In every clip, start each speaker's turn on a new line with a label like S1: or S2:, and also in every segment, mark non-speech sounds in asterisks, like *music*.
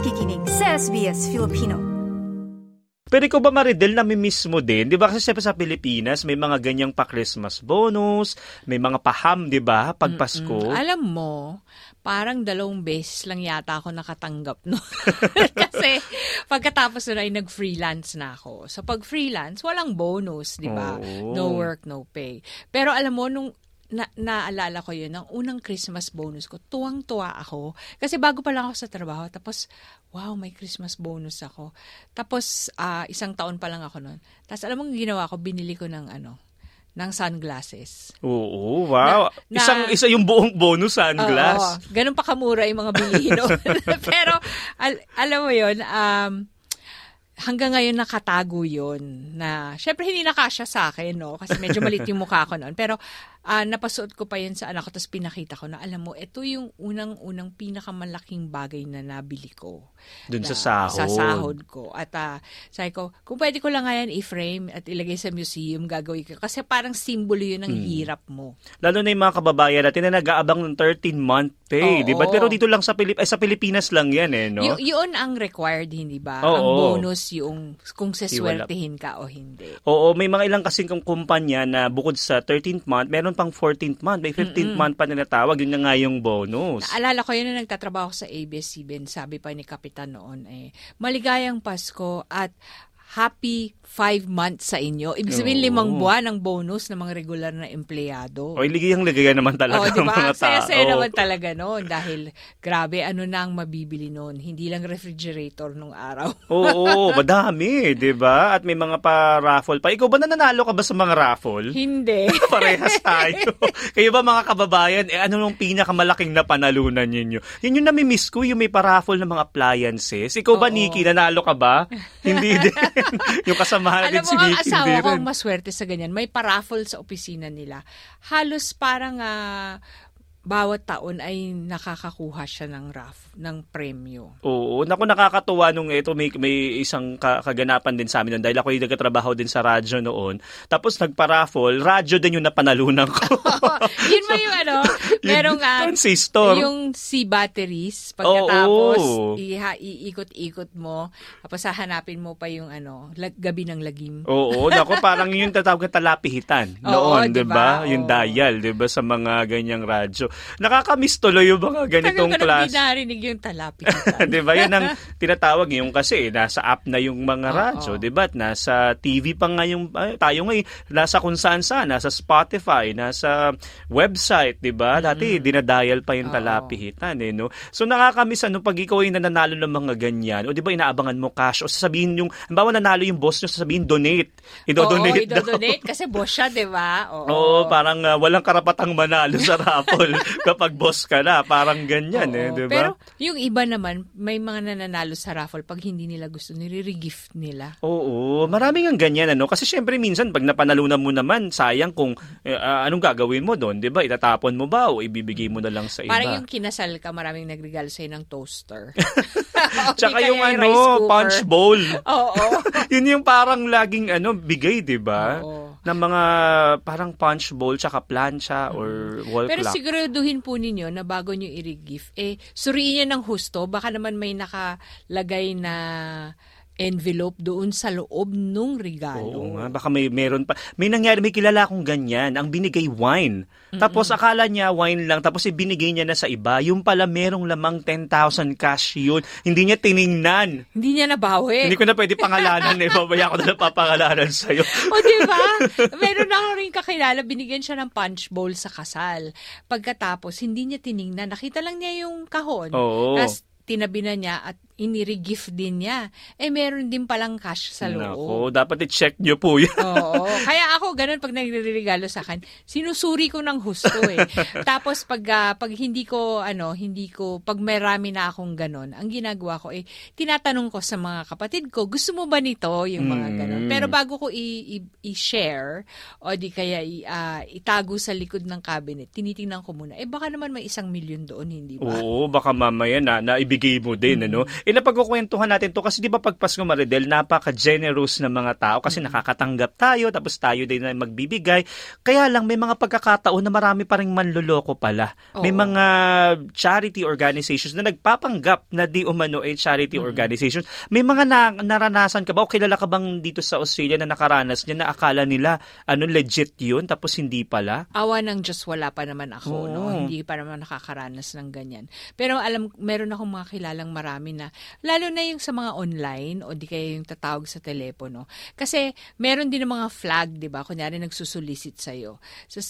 S1: nakikinig sa SBS Filipino.
S2: Pero ikaw ba Maridel na miss mo din? Di ba kasi siyempre sa Pilipinas may mga ganyang pa Christmas bonus, may mga paham, di ba? Pag Pasko.
S3: Alam mo, parang dalawang beses lang yata ako nakatanggap no. *laughs* *laughs* Kasi pagkatapos nun ay nag-freelance na ako. So pag freelance, walang bonus, di ba? No work, no pay. Pero alam mo, nung na, naalala ko yun, ang unang Christmas bonus ko, tuwang-tuwa ako. Kasi bago pa lang ako sa trabaho, tapos, wow, may Christmas bonus ako. Tapos, ah, isang taon pa lang ako noon. Tapos, alam mo, ang ginawa ko, binili ko ng ano, ng sunglasses.
S2: Oo, wow.
S3: Na- na-
S2: Isang isa yung buong bonus sunglass.
S3: Oo, ganun pa kamura yung mga bilihin. *laughs* Pero, al- alam mo yun, um, hanggang ngayon nakatago yun na, syempre hindi nakasya sa akin, no? Kasi medyo *laughs* malit yung mukha ko noon. Pero, ah, napasuot ko pa yun sa anak ko, tapos pinakita ko na, alam mo, ito yung unang-unang pinakamalaking bagay na nabili ko.
S2: Dun sa
S3: Na-
S2: sahod.
S3: Sa sahod ko. At ah, sabi ko, kung pwede ko lang nga yan i-frame at ilagay sa museum, gagawin ko. Kasi parang simbolo yun
S2: Hmm.
S3: ng hirap mo.
S2: Lalo na yung mga kababayan natin na nag-aabang ng 13-month pay,
S3: Oo.
S2: di ba? Pero dito lang sa, Pilip ay, sa Pilipinas lang yan eh, no?
S3: Y- yun ang required, hindi ba?
S2: Oo.
S3: ang bonus yung kung seswertehin ka o hindi.
S2: Oo, may mga ilang kasing kumpanya na bukod sa 13th month, meron pang 14th month, may 15th month pa na natawag, yun na nga yung bonus.
S3: Naalala ko yun na nagtatrabaho sa ABS-CBN, sabi pa ni Kapitan noon eh, maligayang Pasko at happy five months sa inyo. Ibig sabihin,
S2: Oo.
S3: limang buwan ang bonus ng mga regular na empleyado.
S2: O, ligayang ligaya naman talaga
S3: Oh,
S2: ang
S3: diba?
S2: mga tao.
S3: Saya-saya naman talaga noon dahil grabe, ano na ang mabibili noon. Hindi lang refrigerator nung araw. *laughs*
S2: Oo, madami, di ba? At may mga pa-raffle pa. Ikaw ba nananalo ka ba sa mga raffle?
S3: hindi. *laughs*
S2: Parehas tayo. *laughs* Kayo ba mga kababayan, eh, ano nung pinakamalaking na panalunan ninyo? Yun yung nami-miss ko, yung may paraffle ng mga appliances. Ikaw ba,
S3: Oo.
S2: Nikki, nanalo ka ba? Hindi din. *laughs* yung kasamahan din
S3: Alam
S2: si
S3: mo, ang asawa ko ang maswerte sa ganyan. May paraffle sa opisina nila. Halos parang ah, bawat taon ay nakakakuha siya ng raff, ng premyo.
S2: Oo, naku nakakatuwa nung ito may may isang ka- kaganapan din sa amin noon dahil ako yung nagkatrabaho din sa radyo noon. Tapos nagpa-raffle, radyo din yung napanalunan ko. *laughs*
S3: Yun ba yung ano? *laughs* Merong ah,
S2: transistor.
S3: yung si batteries pagkatapos
S2: Oo.
S3: iha, iikot-ikot mo tapos hahanapin mo pa yung ano lag, gabi ng lagim.
S2: Oo, nako parang yun yung tatawag talapihitan *laughs*
S3: Oo,
S2: noon, 'di ba?
S3: diba?
S2: Yung dial, 'di ba sa mga ganyang radyo. Nakakamiss tuloy yung mga ganitong
S3: Tagal ko na
S2: class.
S3: hindi narinig yung talapi. *laughs*
S2: 'Di ba? Yan ang tinatawag yung kasi nasa app na yung mga radyo, 'di ba? At nasa TV pa nga yung ay, tayo ngayon nasa kung saan saan, nasa Spotify, nasa website, 'di ba? Dati dinadial pa yung talapihitan eh, no. So nakakamiss ano pag ikaw ay nananalo ng mga ganyan, o 'di ba inaabangan mo cash o sasabihin yung halimbawa nanalo yung boss nyo, sasabihin donate. Ido-donate
S3: Oo, idodonate kasi boss siya, di ba? Oo.
S2: Oo, parang ah, walang karapatang manalo sa raffle *laughs* kapag boss ka na. Parang ganyan eh,
S3: Oo.
S2: di ba?
S3: Pero yung iba naman, may mga nananalo sa raffle pag hindi nila gusto, nire-regift nila.
S2: Oo, maraming ang ganyan ano kasi syempre minsan pag napanalunan mo naman sayang kung eh, ah, anong gagawin mo doon, 'di ba? Itatapon mo ba o ibibigay mo na lang sa iba?
S3: Parang yung kinasal ka, maraming nagregalo sa'yo ng toaster. *laughs* *laughs*
S2: Tsaka yung
S3: kaya
S2: ano, punch bowl.
S3: Oo.
S2: Yun yung parang laging ano, bigay, 'di ba?
S3: Oo.
S2: Ng mga parang punch bowl tsaka plancha or wall
S3: Pero
S2: clock.
S3: siguraduhin po ninyo na bago nyo i-regift, eh, suriin niya ng husto. Baka naman may nakalagay na envelope doon sa loob nung regalo.
S2: Oo nga, baka may meron pa. May nangyari, may kilala akong ganyan. Ang binigay wine. Tapos akala niya wine lang, tapos ibinigay niya na sa iba. Yung pala merong lamang 10,000 cash yun. Hindi niya tiningnan.
S3: Hindi niya nabawi.
S2: Hindi ko na pwede pangalanan eh. Babaya ko na lang papangalanan sa'yo. *laughs*
S3: o, di ba? Meron ako rin kakilala, binigyan siya ng punch bowl sa kasal. Pagkatapos, hindi niya tiningnan. Nakita lang niya yung kahon.
S2: Oo.
S3: Tapos, tinabi na niya at inirigift din niya. Eh, meron din palang cash sa loob.
S2: Nako, dapat i-check niyo po yan.
S3: Oo. *laughs* Kaya ako, ganun, pag nagre-regalo sa akin, sinusuri ko ng husto eh. *laughs* Tapos, pag, ah, pag hindi ko, ano, hindi ko, pag may rami na akong ganun, ang ginagawa ko eh, tinatanong ko sa mga kapatid ko, gusto mo ba nito? Yung mga
S2: Mm.
S3: ganun. Pero bago ko i- i- i-share, o di kaya i- ah, itago sa likod ng cabinet, tinitingnan ko muna, eh baka naman may isang milyon doon, hindi ba?
S2: Oo, baka mamaya na naibigay mo din, ano? Eh, napagkukwentuhan natin to kasi di ba pag Pasko Maridel, napaka-generous ng mga tao kasi nakakatanggap tayo, tapos tayo din na magbibigay. Kaya lang, may mga pagkakataon na marami pa rin manluloko pala. May
S3: Oo.
S2: mga charity organizations na nagpapanggap na di umano ay charity organizations. May mga na, naranasan ka ba o kilala ka bang dito sa Australia na nakaranas niya na akala nila ano legit yun tapos hindi pala?
S3: Awa ng Diyos, wala pa naman ako, no?
S2: Oo.
S3: Hindi pa naman nakakaranas ng ganyan. Pero alam, meron akong mga kilalang marami na, lalo na yung sa mga online o di kaya yung tatawag sa telepono. Kasi meron din ng mga flag, di ba? Kunyari nagsusulisit sa'yo. So,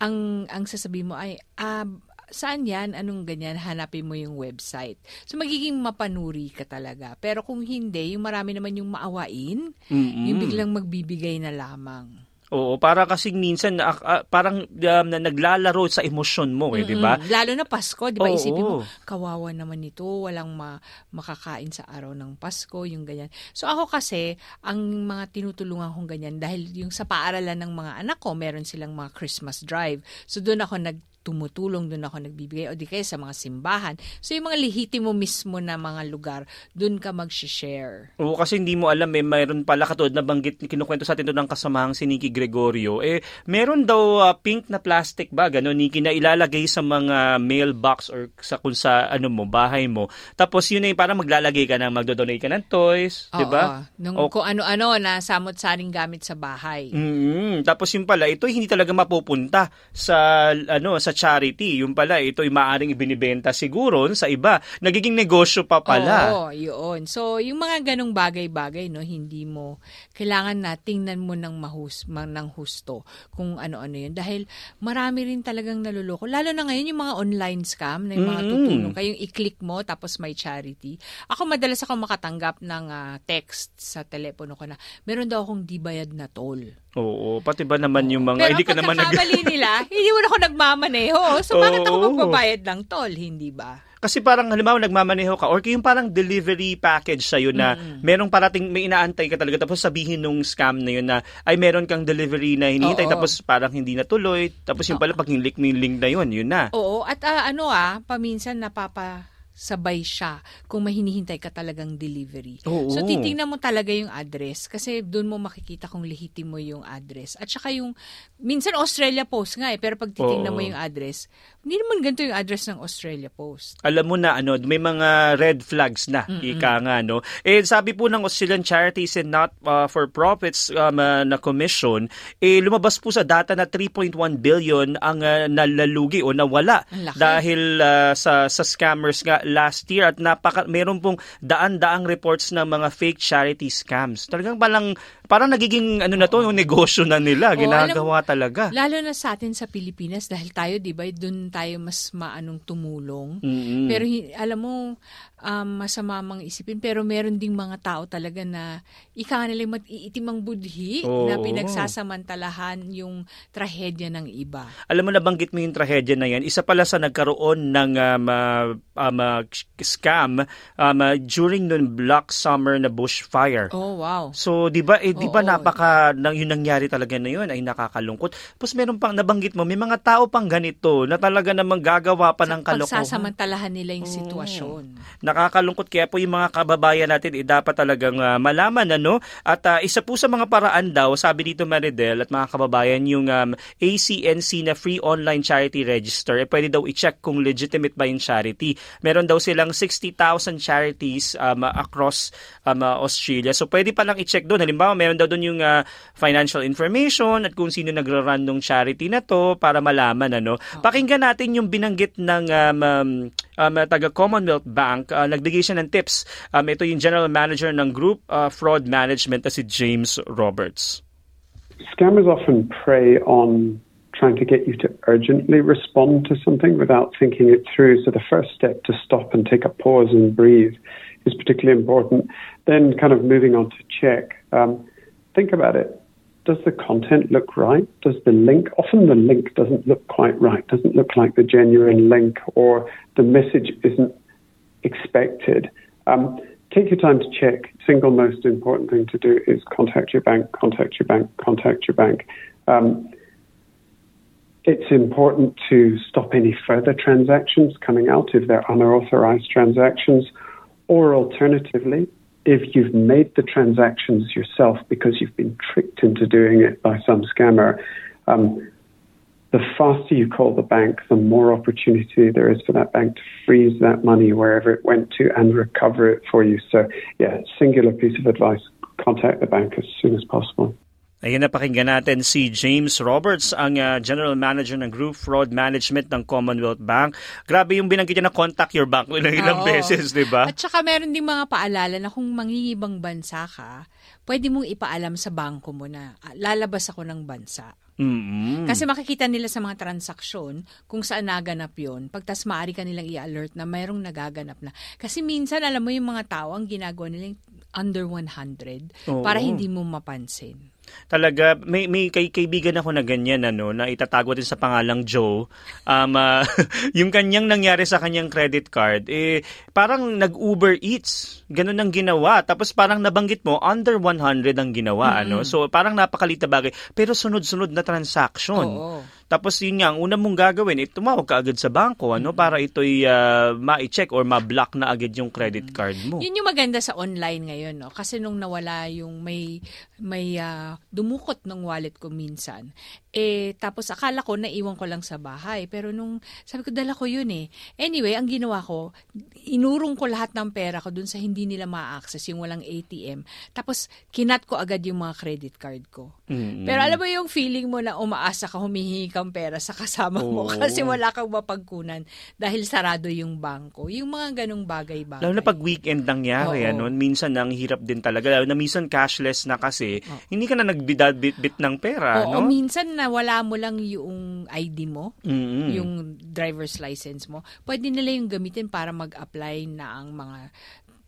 S3: ang, ang sasabihin mo ay, ah, saan yan? Anong ganyan? Hanapin mo yung website. So, magiging mapanuri ka talaga. Pero kung hindi, yung marami naman yung maawain,
S2: Mm-mm.
S3: yung biglang magbibigay na lamang.
S2: Oo, para kasi minsan na, ah, parang um, na naglalaro sa emosyon mo eh, di ba?
S3: Lalo na Pasko, di ba? Isipin mo, kawawa naman ito, walang ma- makakain sa araw ng Pasko, yung ganyan. So ako kasi, ang mga tinutulungan kong ganyan, dahil yung sa paaralan ng mga anak ko, meron silang mga Christmas drive. So doon ako nag tumutulong, doon ako nagbibigay, o di kaya sa mga simbahan. So yung mga lihitimo mismo na mga lugar, doon ka mag-share.
S2: Oo, kasi hindi mo alam eh, mayroon pala katulad na banggit, kinukwento sa atin doon ng kasamahang si Nikki Gregorio, eh, meron daw ah, pink na plastic bag, ano, Nikki, na ilalagay sa mga mailbox or sa kung sa ano mo, bahay mo. Tapos yun ay parang maglalagay ka na, magdodonate ka ng toys, di ba?
S3: Nung
S2: O-
S3: kung ano-ano na samot-saring gamit sa bahay.
S2: Mm, tapos yung pala, ito hindi talaga mapupunta sa ano sa charity. Yung pala, ito ay maaaring ibinibenta siguro sa iba. Nagiging negosyo pa pala.
S3: Oo, yun. So, yung mga ganong bagay-bagay, no, hindi mo, kailangan na tingnan mo ng, mahus, ma- ng husto kung ano-ano yun. Dahil marami rin talagang naluloko. Lalo na ngayon yung mga online scam, na yung mga
S2: Mm.
S3: tutulong ka, yung i-click mo tapos may charity. Ako madalas ako makatanggap ng ah, text sa telepono ko na meron daw akong di bayad na toll.
S2: Oo, pati ba naman yung mga
S3: Pero
S2: hindi ka naman nag
S3: nila, *laughs* hindi mo na ako nagmamaneho. So, bakit ako magbabayad ng toll? Hindi ba?
S2: Kasi parang halimbawa nagmamaneho ka or yung parang delivery package sa'yo na merong parating may inaantay ka talaga tapos sabihin nung scam na yun na ay meron kang delivery na hinihintay
S3: Oo.
S2: tapos parang hindi natuloy tapos yung pala pag hinlik mo yung link na yun, yun na.
S3: Oo, at ah, ano ah, paminsan napapa sabay siya kung may hinihintay ka talagang delivery.
S2: Oo.
S3: So titingnan mo talaga yung address kasi doon mo makikita kung lehitimo yung address. At saka yung minsan Australia Post nga eh, pero pag titingnan
S2: Oo.
S3: mo yung address, hindi naman ganito yung address ng Australia Post.
S2: alam mo na ano, may mga red flags na, ika nga, no? Eh, sabi po ng Australian Charities and Not uh, for Profits um, uh, na commission, eh, lumabas po sa data na 3.1 billion ang uh, nalalugi o nawala dahil uh, sa sa scammers nga last year at napaka meron pong daan-daang reports ng mga fake charity scams. Talagang palang parang nagiging ano na to, yung negosyo na nila,
S3: Oo,
S2: ginagawa talaga.
S3: Lalo na sa atin sa Pilipinas dahil tayo 'di ba doon tayo mas maanong tumulong.
S2: Mm-mm.
S3: Pero alam mo, um, masama mang isipin, pero meron ding mga tao talaga na ika nga nila matiitim ang budhi na
S2: Oo.
S3: pinagsasamantalahan yung trahedya ng iba.
S2: alam mo nabanggit mo yung trahedya na yan, isa pala sa nagkaroon ng um, uh, um, uh, scam um, uh, during noon Black Summer na bushfire.
S3: Oh, wow.
S2: So, 'di ba eh 'di ba
S3: Oo.
S2: napaka nang yung nangyari talaga na yun ay nakakalungkot. Tapos meron pang nabanggit mo, may mga tao pang ganito na talaga namang gagawa pa ng kalokohan.
S3: Pagsasamantalahan nila yung sitwasyon.
S2: Nakakalungkot kaya po yung mga kababayan natin eh, dapat talagang ah, malaman ano at ah, isa po sa mga paraan daw sabi dito Maridel at mga kababayan yung um, ACNC na free online charity register eh, pwede daw i-check kung legitimate ba yung charity. Meron daw silang 60,000 charities um, across um, Australia. So pwede pa lang i-check doon. Halimbawa, meron daw doon yung ah, financial information at kung sino nagra-run ng charity na to para malaman ano. Pakinggan natin yung binanggit ng um, um, um, taga Commonwealth Bank. Ah, nagbigay siya ng tips. Um, ito yung general manager ng Group ah, Fraud Management na si James Roberts.
S4: Scammers often prey on trying to get you to urgently respond to something without thinking it through. So the first step to stop and take a pause and breathe is particularly important. Then, kind of moving on to check. Um, think about it. Does the content look right? Does the link, often the link doesn't look quite right, doesn't look like the genuine link, or the message isn't expected. Um, take your time to check. Single most important thing to do is contact your bank, contact your bank, contact your bank. Um, it's important to stop any further transactions coming out if they're unauthorized transactions Or alternatively, if you've made the transactions yourself because you've been tricked into doing it by some scammer, um, the faster you call the bank, the more opportunity there is for that bank to freeze that money wherever it went to and recover it for you. So, yeah, singular piece of advice contact the bank as soon as possible.
S2: Ayun napakinggan natin si James Roberts, ang uh, General Manager ng Group Fraud Management ng Commonwealth Bank. Grabe yung binanggit niya na contact your bank ilang ilang beses, di ba?
S3: At saka meron din mga paalala na kung mangingibang bansa ka, pwede mong ipaalam sa bangko mo na "Ah, lalabas ako ng bansa.
S2: mm
S3: Kasi makikita nila sa mga transaksyon kung saan naganap yon. Pagtas maaari ka nilang i-alert na mayroong nagaganap na. Kasi minsan, alam mo yung mga tao, ang ginagawa nila under 100
S2: Oo.
S3: para hindi mo mapansin.
S2: Talaga, may, may kay, kaibigan ako na ganyan, ano, na itatago din sa pangalang Joe. Um, ah, *laughs* yung kanyang nangyari sa kanyang credit card, eh, parang nag-Uber Eats. Ganun ang ginawa. Tapos parang nabanggit mo, under 100 ang ginawa, ano. So, parang napakalit na bagay. Pero sunod-sunod na transaction.
S3: Oo.
S2: Tapos yun nga, ang una mong gagawin, eh, tumawag ka agad sa bangko, ano, para ito'y ah, ma-check or ma-block na agad yung credit card mo.
S3: Yun yung maganda sa online ngayon, no? Kasi nung nawala yung may may ah, dumukot ng wallet ko minsan, eh tapos akala ko naiwan ko lang sa bahay, pero nung sabi ko dala ko yun eh. Anyway, ang ginawa ko, inurong ko lahat ng pera ko dun sa hindi nila ma-access, yung walang ATM. Tapos kinat ko agad yung mga credit card ko.
S2: Mm.
S3: Pero alam mo yung feeling mo na umaasa ka humihingi kang pera sa kasama mo
S2: Oo.
S3: kasi wala kang mapagkunan dahil sarado yung bangko. Yung mga ganong bagay-bagay.
S2: Lalo na pag weekend nangyari,
S3: Oo.
S2: ano, minsan ang hirap din talaga. Lalo na minsan cashless na kasi, hindi ka na nagbidabit-bit ng pera,
S3: Oo,
S2: no?
S3: minsan na wala mo lang yung ID mo,
S2: Mm-mm.
S3: yung driver's license mo. Pwede nila yung gamitin para mag-apply na ang mga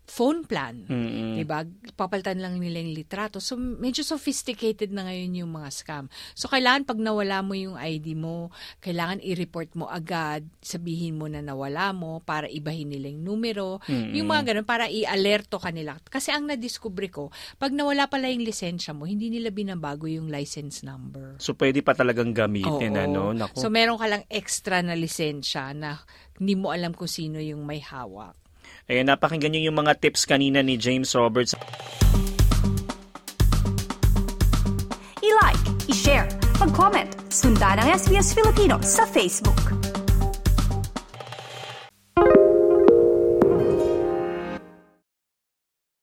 S3: phone plan.
S2: Mm-mm.
S3: Diba? Papalitan lang nila yung litrato. So, medyo sophisticated na ngayon yung mga scam. So, kailangan pag nawala mo yung ID mo, kailangan i-report mo agad, sabihin mo na nawala mo para ibahin nila yung numero.
S2: Mm-mm.
S3: Yung mga ganun, para i-alerto kanila. Kasi ang nadiskubre ko, pag nawala pala yung lisensya mo, hindi nila binabago yung license number.
S2: So, pwede pa talagang gamitin,
S3: Oo.
S2: ano? Naku.
S3: So, meron ka lang extra na lisensya na hindi mo alam kung sino yung may hawak.
S2: Ayan, napakinggan nyo yung mga tips kanina ni James Roberts.
S1: I-like, i-share, mag-comment, sundan ang SBS Filipino sa Facebook.